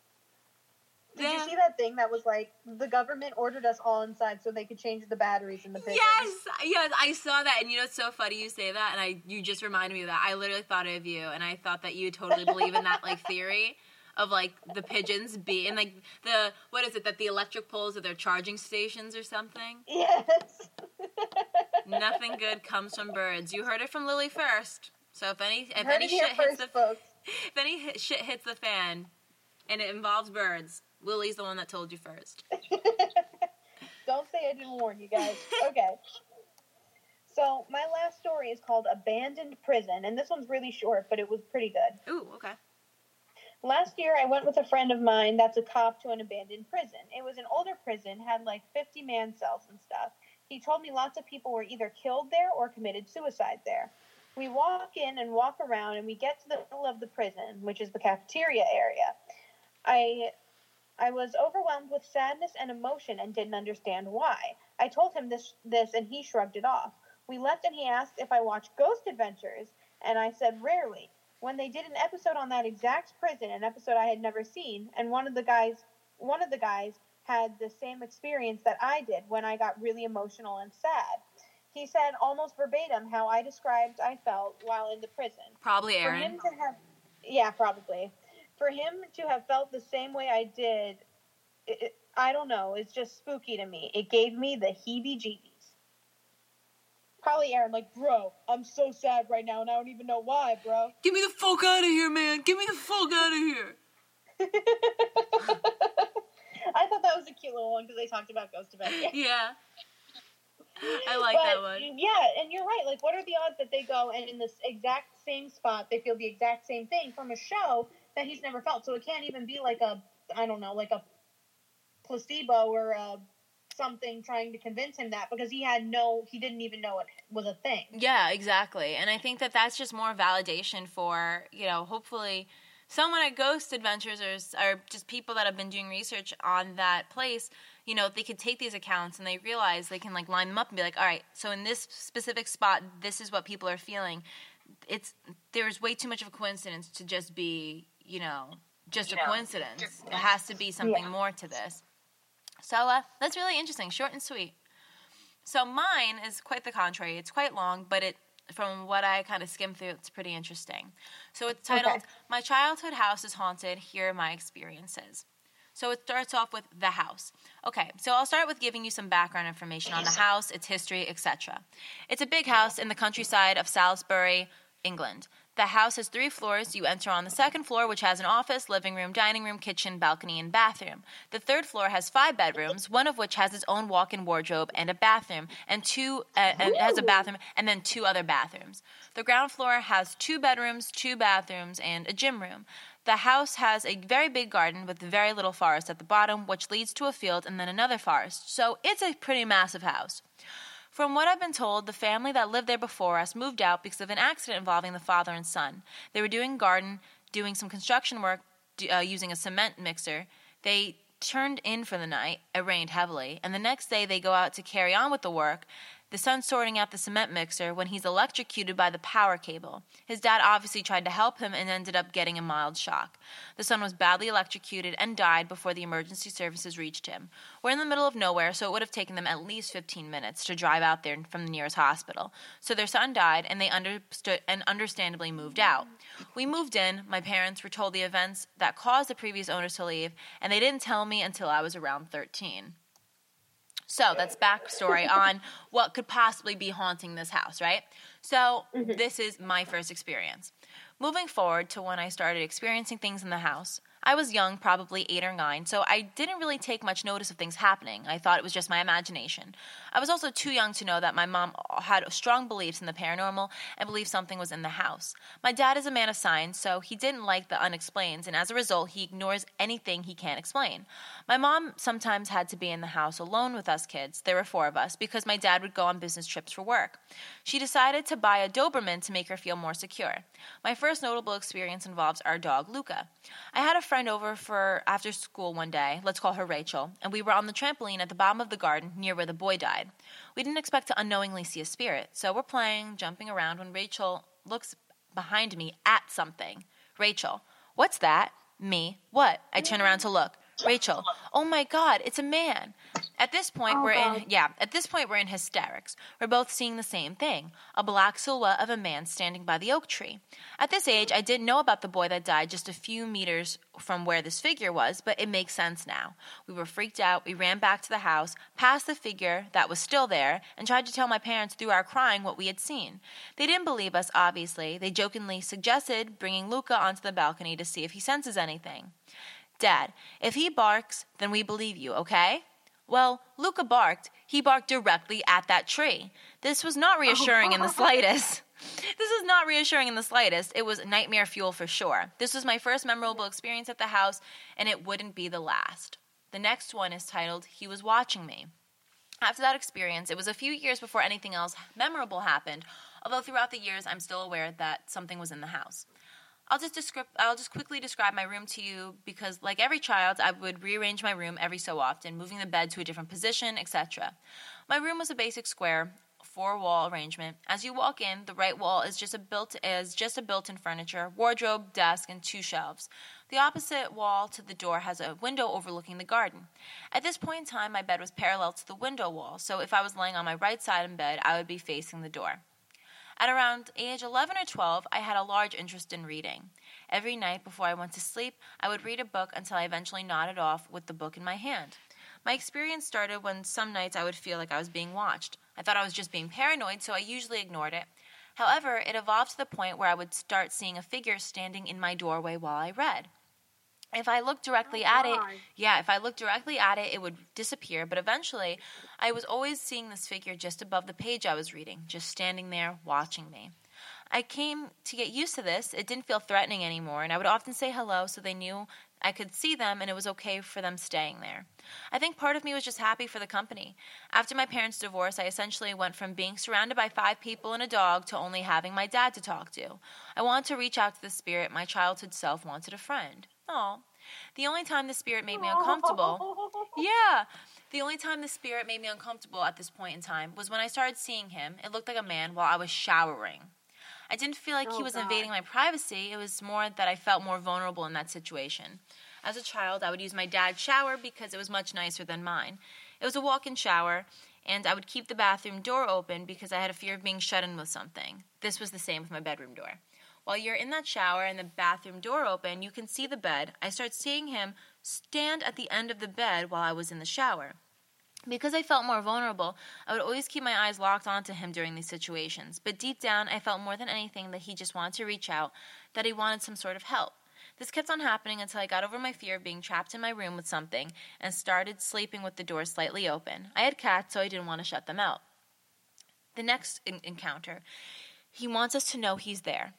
Did Yeah. you see that thing that was like the government ordered us all inside so they could change the batteries in the pigeons? Yes, yes, I saw that, and you know it's so funny you say that, and I you just reminded me of that. I literally thought of you, and I thought that you totally believe in that like theory of like the pigeons be and like the what is it that the electric poles are their charging stations or something? Yes. Nothing good comes from birds. You heard it from Lily first. So if any if any shit hits the folks. if any shit hits the fan and it involves birds, Lily's the one that told you first. Don't say I didn't warn you guys. Okay. So my last story is called Abandoned Prison, and this one's really short, but it was pretty good. Ooh, okay. Last year, I went with a friend of mine that's a cop to an abandoned prison. It was an older prison, had like 50 man cells and stuff. He told me lots of people were either killed there or committed suicide there. We walk in and walk around, and we get to the middle of the prison, which is the cafeteria area. I I was overwhelmed with sadness and emotion and didn't understand why. I told him this this and he shrugged it off. We left and he asked if I watched Ghost Adventures and I said rarely. When they did an episode on that exact prison, an episode I had never seen, and one of the guys one of the guys had the same experience that I did when I got really emotional and sad. He said almost verbatim how I described I felt while in the prison. Probably For Aaron. him to have, yeah, probably. For him to have felt the same way I did, it, I don't know. It's just spooky to me. It gave me the heebie-jeebies. Probably Aaron, like, bro, I'm so sad right now, and I don't even know why, bro. Get me the fuck out of here, man. Get me the fuck out of here. I thought that was a cute little one because they talked about Ghost Adventure. Yeah. I like But, that one. Yeah, and you're right. Like, what are the odds that they go and in this exact same spot they feel the exact same thing from a show that he's never felt? So it can't even be like a, I don't know, like a placebo or a something trying to convince him that because he had no, he didn't even know it was a thing. Yeah, exactly. And I think that that's just more validation for, you know, hopefully someone at Ghost Adventures or, or just people that have been doing research on that place, you know, they could take these accounts and they realize they can like line them up and be like, all right, so in this specific spot, this is what people are feeling. It's there's way too much of a coincidence to just be, you know, just a coincidence. It has to be something Yeah. more to this. So uh, that's really interesting, short and sweet. So mine is quite the contrary. It's quite long, but it from what I kind of skimmed through, it's pretty interesting. So it's titled Okay. "My Childhood House is Haunted. Here are my experiences." So it starts off with the house. Okay, so I'll start with giving you some background information on the house, its history, etc. It's a big house in the countryside of Salisbury, England. The house has three floors. You enter on the second floor, which has an office, living room, dining room, kitchen, balcony, and bathroom. The third floor has five bedrooms, one of which has its own walk-in wardrobe and a bathroom, and two uh, and has a bathroom, and then two other bathrooms. The ground floor has two bedrooms, two bathrooms, and a gym room. The house has a very big garden with very little forest at the bottom, which leads to a field and then another forest. So it's a pretty massive house. From what I've been told, the family that lived there before us moved out because of an accident involving the father and son. They were doing garden, doing some construction work uh, using a cement mixer. They turned in for the night. It rained heavily, and the next day they go out to carry on with the work. The son's sorting out the cement mixer when he's electrocuted by the power cable. His dad obviously tried to help him and ended up getting a mild shock. The son was badly electrocuted and died before the emergency services reached him. We're in the middle of nowhere, so it would have taken them at least 15 minutes to drive out there from the nearest hospital. So their son died, and they understood and understandably moved out. We moved in. My parents were told the events that caused the previous owners to leave, and they didn't tell me until I was around 13. So that's backstory on what could possibly be haunting this house, right? So mm-hmm. this is my first experience. Moving forward to when I started experiencing things in the house, I was young, probably eight or nine, so I didn't really take much notice of things happening. I thought it was just my imagination. I was also too young to know that my mom had strong beliefs in the paranormal and believed something was in the house. My dad is a man of science, so he didn't like the unexplained, and as a result, he ignores anything he can't explain. My mom sometimes had to be in the house alone with us kids. There were four of us because my dad would go on business trips for work. She decided to buy a Doberman to make her feel more secure. My first notable experience involves our dog Luca. I had a friend over for after school one day, let's call her Rachel, and we were on the trampoline at the bottom of the garden near where the boy died. We didn't expect to unknowingly see a spirit, so we're playing, jumping around when Rachel looks behind me at something. Rachel, what's that? Me, what? I turn around to look. Rachel, oh my God, it's a man. At this point, Oh, we're in, yeah, At this point, we're in hysterics. We're both seeing the same thing: a black silhouette of a man standing by the oak tree. At this age, I didn't know about the boy that died just a few meters from where this figure was, but it makes sense now. We were freaked out. We ran back to the house, past the figure that was still there, and tried to tell my parents through our crying what we had seen. They didn't believe us, obviously. They jokingly suggested bringing Luca onto the balcony to see if he senses anything. Dad, if he barks, then we believe you, okay? Well, Luca barked. He barked directly at that tree. This was not reassuring in the slightest. This is not reassuring in the slightest. It was nightmare fuel for sure. This was my first memorable experience at the house, and it wouldn't be the last. The next one is titled He Was Watching Me. After that experience, it was a few years before anything else memorable happened, although throughout the years I'm still aware that something was in the house. I'll just describe I'll just quickly describe my room to you because like every child, I would rearrange my room every so often, moving the bed to a different position, etc. My room was a basic square four wall arrangement. As you walk in, the right wall is just a built is just a built-in furniture, wardrobe, desk, and two shelves. The opposite wall to the door has a window overlooking the garden. At this point in time, my bed was parallel to the window wall, so if I was laying on my right side in bed, I would be facing the door. At around age 11 or 12, I had a large interest in reading. Every night before I went to sleep, I would read a book until I eventually nodded off with the book in my hand. My experience started when some nights I would feel like I was being watched. I thought I was just being paranoid, so I usually ignored it. However, it evolved to the point where I would start seeing a figure standing in my doorway while I read. If I looked directly Oh, at it, yeah, if I looked directly at it, it would disappear. But eventually, I was always seeing this figure just above the page I was reading, just standing there watching me. I came to get used to this. It didn't feel threatening anymore, and I would often say hello so they knew I could see them and it was okay for them staying there. I think part of me was just happy for the company. After my parents' divorce, I essentially went from being surrounded by five people and a dog to only having my dad to talk to. I wanted to reach out to the spirit my childhood self wanted a friend. Oh. The only time the spirit made me uncomfortable. Yeah. The only time the spirit made me uncomfortable at this point in time was when I started seeing him. It looked like a man while I was showering. I didn't feel like he Oh, was God. invading my privacy. It was more that I felt more vulnerable in that situation. As a child, I would use my dad's shower because it was much nicer than mine. It was a walk in shower, and I would keep the bathroom door open because I had a fear of being shut in with something. This was the same with my bedroom door. While you're in that shower and the bathroom door open, you can see the bed. I start seeing him stand at the end of the bed while I was in the shower. Because I felt more vulnerable, I would always keep my eyes locked onto him during these situations. But deep down, I felt more than anything that he just wanted to reach out, that he wanted some sort of help. This kept on happening until I got over my fear of being trapped in my room with something and started sleeping with the door slightly open. I had cats, so I didn't want to shut them out. The next en- encounter, he wants us to know he's there.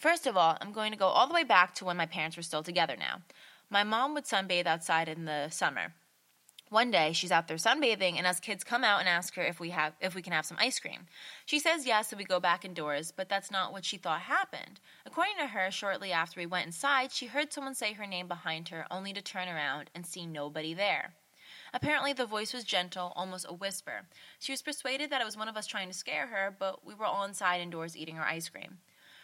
First of all, I'm going to go all the way back to when my parents were still together now. My mom would sunbathe outside in the summer. One day, she's out there sunbathing, and us kids come out and ask her if we have if we can have some ice cream. She says yes, so we go back indoors, but that's not what she thought happened. According to her, shortly after we went inside, she heard someone say her name behind her, only to turn around and see nobody there. Apparently, the voice was gentle, almost a whisper. She was persuaded that it was one of us trying to scare her, but we were all inside indoors eating our ice cream.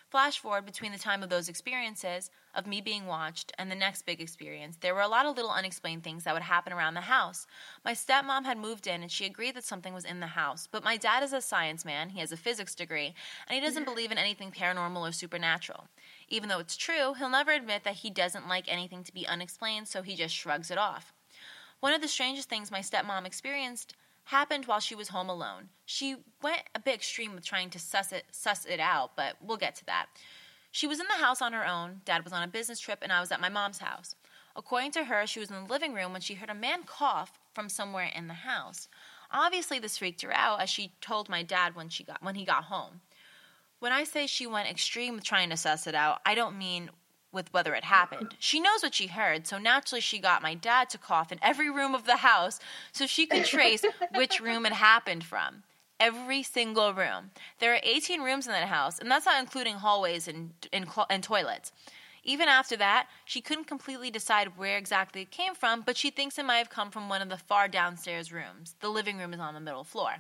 Flash forward between the time of those experiences, of me being watched, and the next big experience, there were a lot of little unexplained things that would happen around the house. My stepmom had moved in and she agreed that something was in the house, but my dad is a science man, he has a physics degree, and he doesn't mm-hmm. believe in anything paranormal or supernatural. Even though it's true, he'll never admit that he doesn't like anything to be unexplained, so he just shrugs it off. One of the strangest things my stepmom experienced happened while she was home alone. She went a bit extreme with trying to suss it, suss it out, but we'll get to that. She was in the house on her own, dad was on a business trip, and I was at my mom's house. According to her, she was in the living room when she heard a man cough from somewhere in the house. Obviously, this freaked her out, as she told my dad when she got when he got home. When I say she went extreme with trying to suss it out, I don't mean with whether it happened. She knows what she heard, so naturally she got my dad to cough in every room of the house so she could trace which room it happened from. Every single room. There are 18 rooms in that house, and that's not including hallways and, and, and toilets. Even after that, she couldn't completely decide where exactly it came from, but she thinks it might have come from one of the far downstairs rooms. The living room is on the middle floor.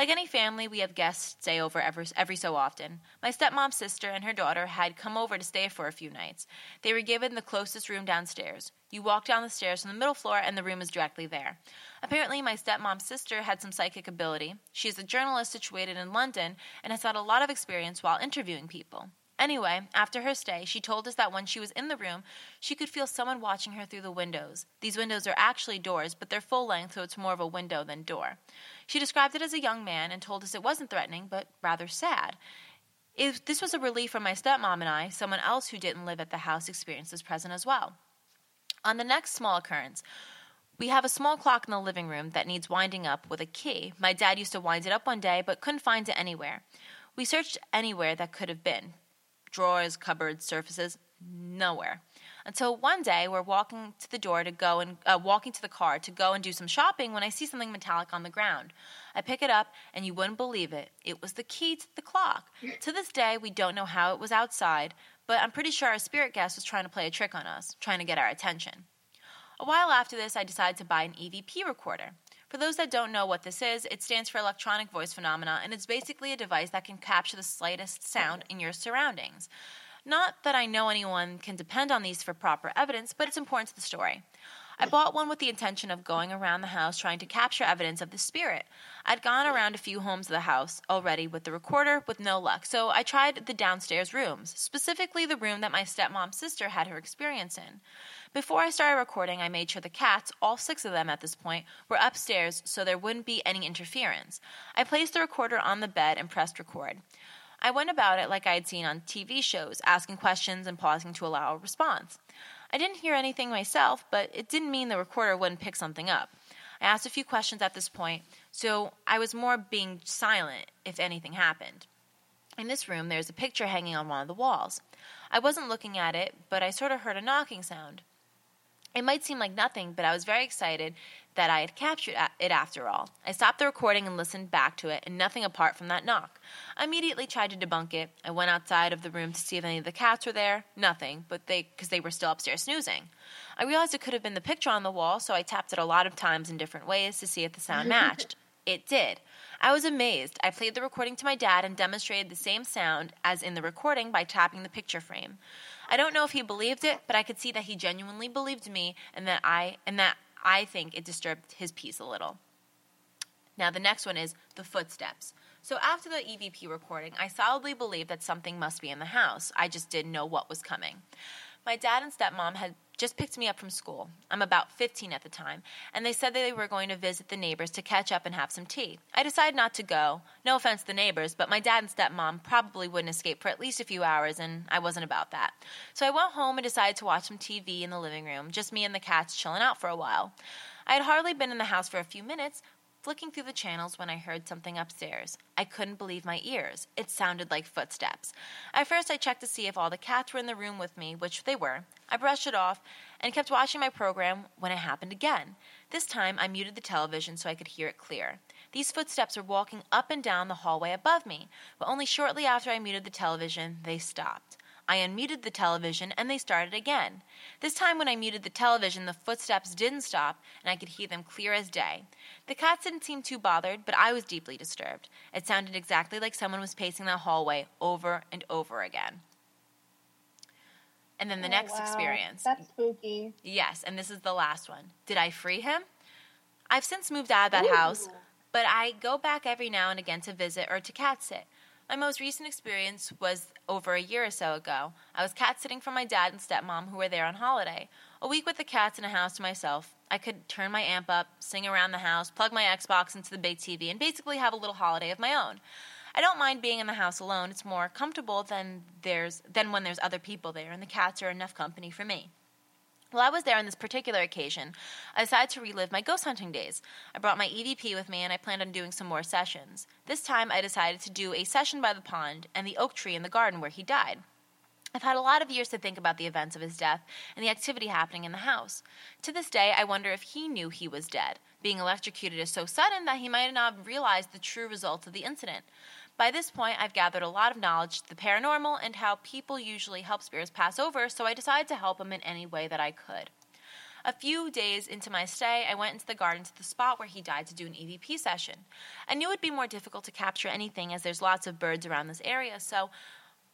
Like any family, we have guests stay over every, every so often. My stepmom's sister and her daughter had come over to stay for a few nights. They were given the closest room downstairs. You walk down the stairs from the middle floor, and the room is directly there. Apparently, my stepmom's sister had some psychic ability. She is a journalist situated in London and has had a lot of experience while interviewing people. Anyway, after her stay, she told us that when she was in the room, she could feel someone watching her through the windows. These windows are actually doors, but they're full length, so it's more of a window than door. She described it as a young man and told us it wasn't threatening, but rather sad. If this was a relief for my stepmom and I, someone else who didn't live at the house experienced this present as well. On the next small occurrence, we have a small clock in the living room that needs winding up with a key. My dad used to wind it up one day, but couldn't find it anywhere. We searched anywhere that could have been drawers, cupboards, surfaces, nowhere. Until one day we're walking to the door to go and uh, walking to the car to go and do some shopping when I see something metallic on the ground. I pick it up and you wouldn't believe it. It was the key to the clock. to this day we don't know how it was outside, but I'm pretty sure our spirit guest was trying to play a trick on us, trying to get our attention. A while after this, I decided to buy an EVP recorder. For those that don't know what this is, it stands for electronic voice phenomena, and it's basically a device that can capture the slightest sound in your surroundings. Not that I know anyone can depend on these for proper evidence, but it's important to the story. I bought one with the intention of going around the house trying to capture evidence of the spirit. I'd gone around a few homes of the house already with the recorder with no luck, so I tried the downstairs rooms, specifically the room that my stepmom's sister had her experience in. Before I started recording, I made sure the cats, all six of them at this point, were upstairs so there wouldn't be any interference. I placed the recorder on the bed and pressed record. I went about it like I had seen on TV shows, asking questions and pausing to allow a response. I didn't hear anything myself, but it didn't mean the recorder wouldn't pick something up. I asked a few questions at this point, so I was more being silent if anything happened. In this room, there's a picture hanging on one of the walls. I wasn't looking at it, but I sort of heard a knocking sound. It might seem like nothing, but I was very excited that I had captured it after all. I stopped the recording and listened back to it, and nothing apart from that knock. I immediately tried to debunk it. I went outside of the room to see if any of the cats were there. Nothing, but they because they were still upstairs snoozing. I realized it could have been the picture on the wall, so I tapped it a lot of times in different ways to see if the sound matched. it did. I was amazed. I played the recording to my dad and demonstrated the same sound as in the recording by tapping the picture frame. I don't know if he believed it, but I could see that he genuinely believed me and that I and that I think it disturbed his peace a little. Now the next one is the footsteps. So after the EVP recording, I solidly believed that something must be in the house. I just didn't know what was coming. My dad and stepmom had just picked me up from school. I'm about 15 at the time, and they said they were going to visit the neighbors to catch up and have some tea. I decided not to go. No offense to the neighbors, but my dad and stepmom probably wouldn't escape for at least a few hours, and I wasn't about that. So I went home and decided to watch some TV in the living room, just me and the cats chilling out for a while. I had hardly been in the house for a few minutes flicking through the channels when I heard something upstairs. I couldn't believe my ears. It sounded like footsteps. At first, I checked to see if all the cats were in the room with me, which they were. I brushed it off and kept watching my program when it happened again. This time, I muted the television so I could hear it clear. These footsteps were walking up and down the hallway above me, but only shortly after I muted the television, they stopped. I unmuted the television and they started again. This time, when I muted the television, the footsteps didn't stop and I could hear them clear as day. The cats didn't seem too bothered, but I was deeply disturbed. It sounded exactly like someone was pacing that hallway over and over again. And then the oh, next wow. experience. That's spooky. Yes, and this is the last one. Did I free him? I've since moved out of that Ooh. house, but I go back every now and again to visit or to cat sit. My most recent experience was over a year or so ago. I was cat sitting for my dad and stepmom who were there on holiday. A week with the cats in a house to myself. I could turn my amp up, sing around the house, plug my Xbox into the big TV, and basically have a little holiday of my own. I don't mind being in the house alone. It's more comfortable than there's than when there's other people there, and the cats are enough company for me. While I was there on this particular occasion, I decided to relive my ghost hunting days. I brought my EVP with me and I planned on doing some more sessions. This time I decided to do a session by the pond and the oak tree in the garden where he died. I've had a lot of years to think about the events of his death and the activity happening in the house. To this day, I wonder if he knew he was dead. Being electrocuted is so sudden that he might not have realized the true results of the incident. By this point, I've gathered a lot of knowledge to the paranormal and how people usually help spirits pass over, so I decided to help him in any way that I could. A few days into my stay, I went into the garden to the spot where he died to do an EVP session. I knew it'd be more difficult to capture anything as there's lots of birds around this area, so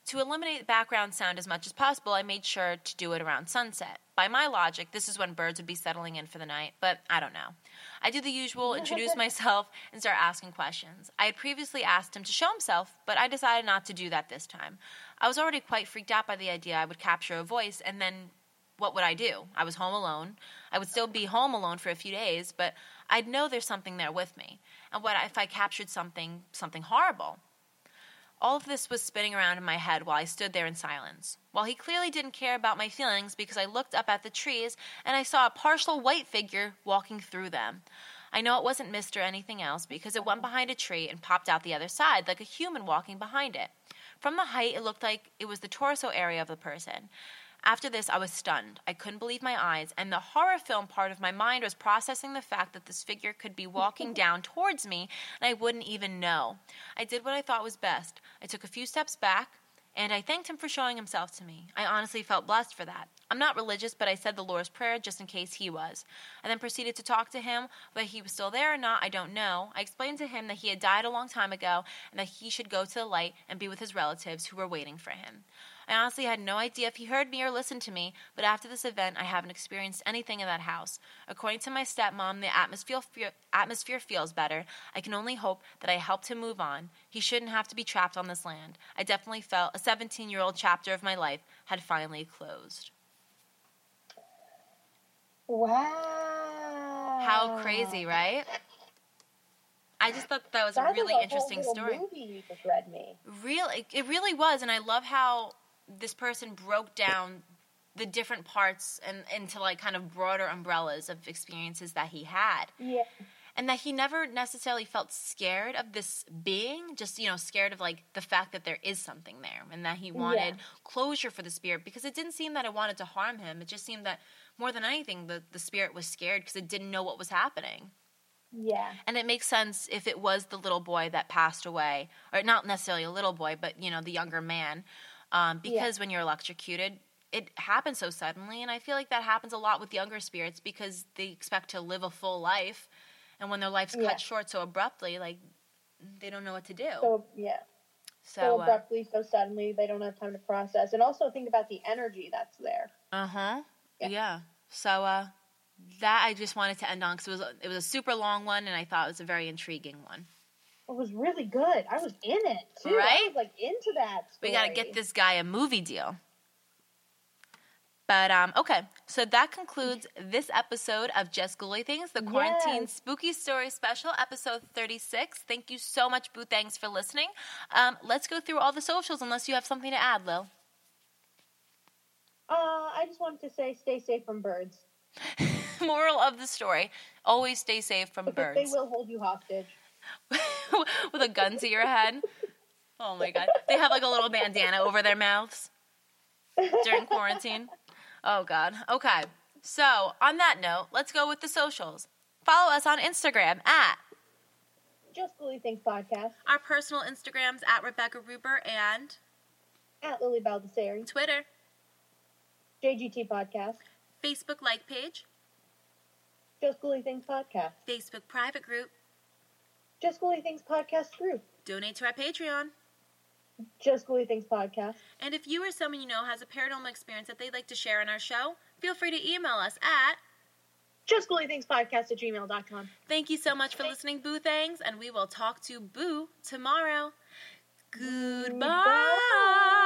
to eliminate background sound as much as possible, I made sure to do it around sunset. By my logic, this is when birds would be settling in for the night, but I don't know. I do the usual, introduce myself, and start asking questions. I had previously asked him to show himself, but I decided not to do that this time. I was already quite freaked out by the idea I would capture a voice, and then what would I do? I was home alone. I would still be home alone for a few days, but I'd know there's something there with me. And what if I captured something something horrible? All of this was spinning around in my head while I stood there in silence. While he clearly didn't care about my feelings because I looked up at the trees and I saw a partial white figure walking through them. I know it wasn't Mr. anything else because it went behind a tree and popped out the other side like a human walking behind it. From the height, it looked like it was the torso area of the person. After this, I was stunned. I couldn't believe my eyes, and the horror film part of my mind was processing the fact that this figure could be walking down towards me and I wouldn't even know. I did what I thought was best. I took a few steps back, and I thanked him for showing himself to me. I honestly felt blessed for that. I'm not religious, but I said the Lord's Prayer just in case he was. I then proceeded to talk to him. Whether he was still there or not, I don't know. I explained to him that he had died a long time ago and that he should go to the light and be with his relatives who were waiting for him. I honestly had no idea if he heard me or listened to me, but after this event, I haven't experienced anything in that house. According to my stepmom, the atmosphere, atmosphere feels better. I can only hope that I helped him move on. He shouldn't have to be trapped on this land. I definitely felt a 17 year old chapter of my life had finally closed. Wow. How crazy, right? I just thought that was That a really interesting story. Movie you just read me. Really, it really was, and I love how this person broke down the different parts and into like kind of broader umbrellas of experiences that he had, Yeah. and that he never necessarily felt scared of this being, just you know, scared of like the fact that there is something there, and that he wanted closure for the spirit because it didn't seem that it wanted to harm him. It just seemed that more than anything, the the spirit was scared because it didn't know what was happening. Yeah. And it makes sense if it was the little boy that passed away, or not necessarily a little boy, but you know the younger man, um, Yeah. because when you're electrocuted, it happens so suddenly, and I feel like that happens a lot with younger spirits because they expect to live a full life, and when their life's Yeah. cut short so abruptly, like they don't know what to do. So yeah. So, So, uh abruptly, so suddenly, they don't have time to process, and also think about the energy that's there. Uh huh, Yeah. yeah. So uh, that I just wanted to end on because it was it was a super long one, and I thought it was a very intriguing one. It was really good. I was in it too. I was like into that. We got to get this guy a movie deal. But um, okay, so that concludes this episode of Just Ghouly Things, the quarantine Yes. spooky story special, episode thirty-six. Thank you so much, Boo. Thanks for listening. Um, let's go through all the socials, unless you have something to add, Lil. Uh, I just wanted to say, stay safe from birds Moral of the story: Always stay safe from because birds. they will hold you hostage. With a gun to your head. Oh my god, they have like a little bandana over their mouths during quarantine. Oh god. Okay. So, on that note, let's go with the socials. Follow us on Instagram at Just Ghouly Things podcast our personal Instagrams at Rebecca Ruber and at Lily Baldessari, Twitter, JGT podcast, Facebook like page, Just Things podcast, Facebook private group, Just Ghouly Things podcast group, donate to our Patreon. Just Ghouly Things podcast. And if you or someone you know has a paranormal experience that they'd like to share on our show, feel free to email us at Just Ghouly Things podcast at gmail.com. Thank you so much for listening, Boo Thangs, and we will talk to Boo tomorrow. Goodbye. Goodbye.